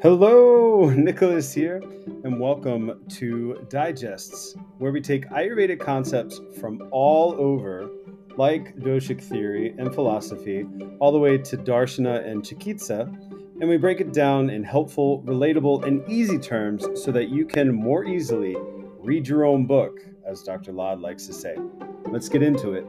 Hello, Nicholas here, and welcome to Digests, where we take Ayurvedic concepts from all over, like doshic theory and philosophy, all the way to darshana and chikitsa, and we break it down in helpful, relatable, and easy terms so that you can more easily read your own book, as Dr. Lad likes to say. Let's get into it.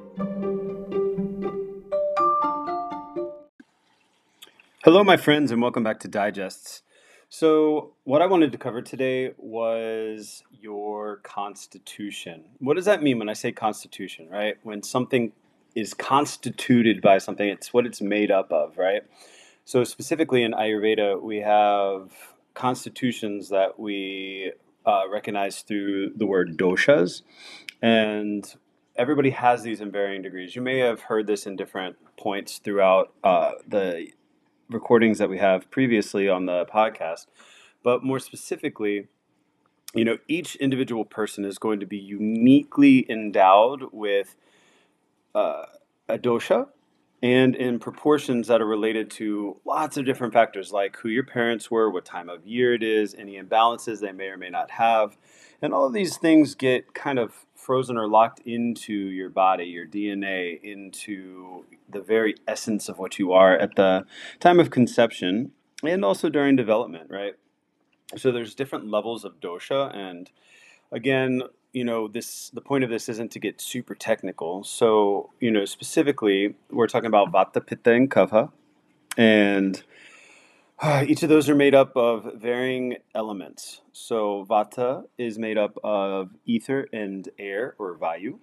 Hello, my friends, and welcome back to Digests. So, what I wanted to cover today was your constitution. What does that mean when I say constitution, right? When something is constituted by something, it's what it's made up of, right? So, specifically in Ayurveda, we have constitutions that we uh, recognize through the word doshas. And everybody has these in varying degrees. You may have heard this in different points throughout uh, the recordings that we have previously on the podcast. But more specifically, you know, each individual person is going to be uniquely endowed with uh, a dosha and in proportions that are related to lots of different factors like who your parents were, what time of year it is, any imbalances they may or may not have. And all of these things get kind of frozen or locked into your body, your DNA, into the very essence of what you are at the time of conception and also during development, right? So there's different levels of dosha and again, you know, this the point of this isn't to get super technical. So, you know, specifically, we're talking about vata, pitta, and kapha, and each of those are made up of varying elements. So, vata is made up of ether and air, or vayu,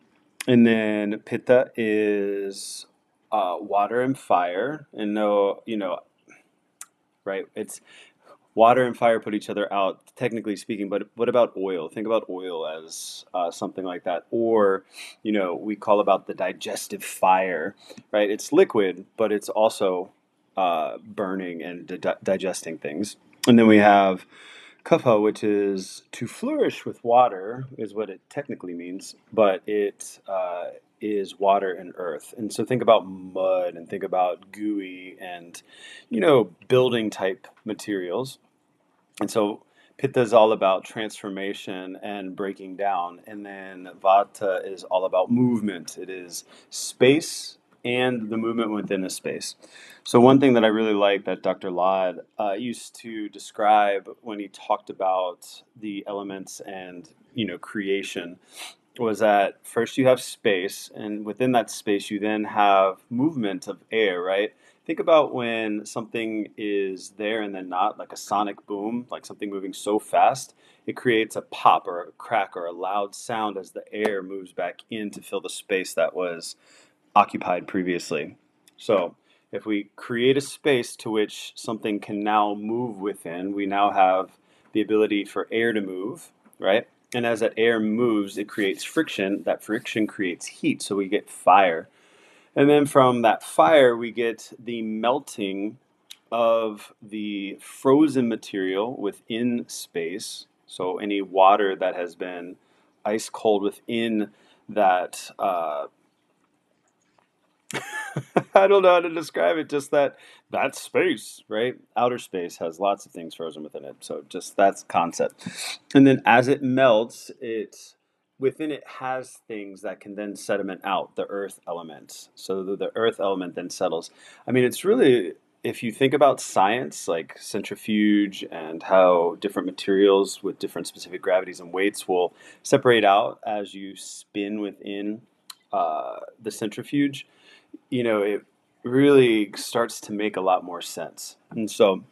and then pitta is uh, water and fire. And no, you know, right? It's water and fire put each other out, technically speaking. But what about oil? Think about oil as uh, something like that. Or, you know, we call about the digestive fire, right? It's liquid, but it's also uh, burning and di- digesting things. And then we have kapha, which is to flourish with water, is what it technically means, but it uh, is water and earth. And so think about mud and think about gooey and, you know, building type materials. And so Pitta is all about transformation and breaking down. And then Vata is all about movement. It is space and the movement within a space. So, one thing that I really like that Dr. Lad uh, used to describe when he talked about the elements and you know creation was that first you have space, and within that space you then have movement of air, right? Think about when something is there and then not, like a sonic boom, like something moving so fast, it creates a pop or a crack or a loud sound as the air moves back in to fill the space that was occupied previously. So, if we create a space to which something can now move within, we now have the ability for air to move, right? And as that air moves, it creates friction. That friction creates heat, so we get fire. And then from that fire, we get the melting of the frozen material within space. So any water that has been ice cold within that. Uh, I don't know how to describe it. Just that that space, right? Outer space has lots of things frozen within it. So just that's concept. And then as it melts, it within it has things that can then sediment out the earth element so the, the earth element then settles i mean it's really if you think about science like centrifuge and how different materials with different specific gravities and weights will separate out as you spin within uh, the centrifuge you know it really starts to make a lot more sense. And so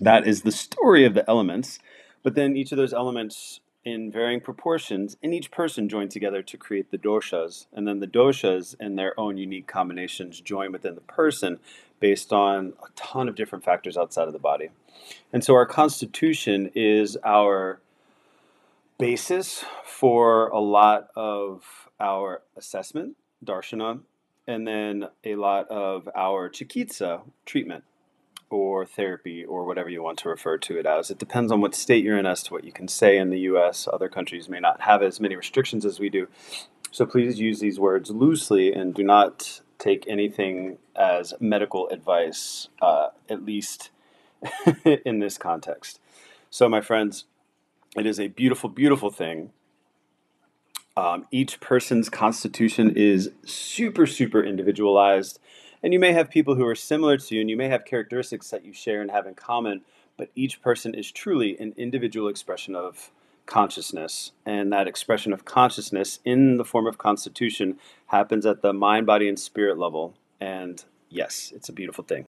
that is the story of the elements but then each of those elements in varying proportions in each person join together to create the doshas. And then the doshas in their own unique combinations join within the person based on a ton of different factors outside of the body. And so our constitution is our basis for a lot of our assessment darshana and then a lot of our chikitsa treatment or therapy or whatever you want to refer to it as. It depends on what state you're in as to what you can say in the US. Other countries may not have as many restrictions as we do. So please use these words loosely and do not take anything as medical advice, uh, at least in this context. So, my friends, it is a beautiful, beautiful thing. Um, each person's constitution is super, super individualized. And you may have people who are similar to you, and you may have characteristics that you share and have in common, but each person is truly an individual expression of consciousness. And that expression of consciousness in the form of constitution happens at the mind, body, and spirit level. And yes, it's a beautiful thing.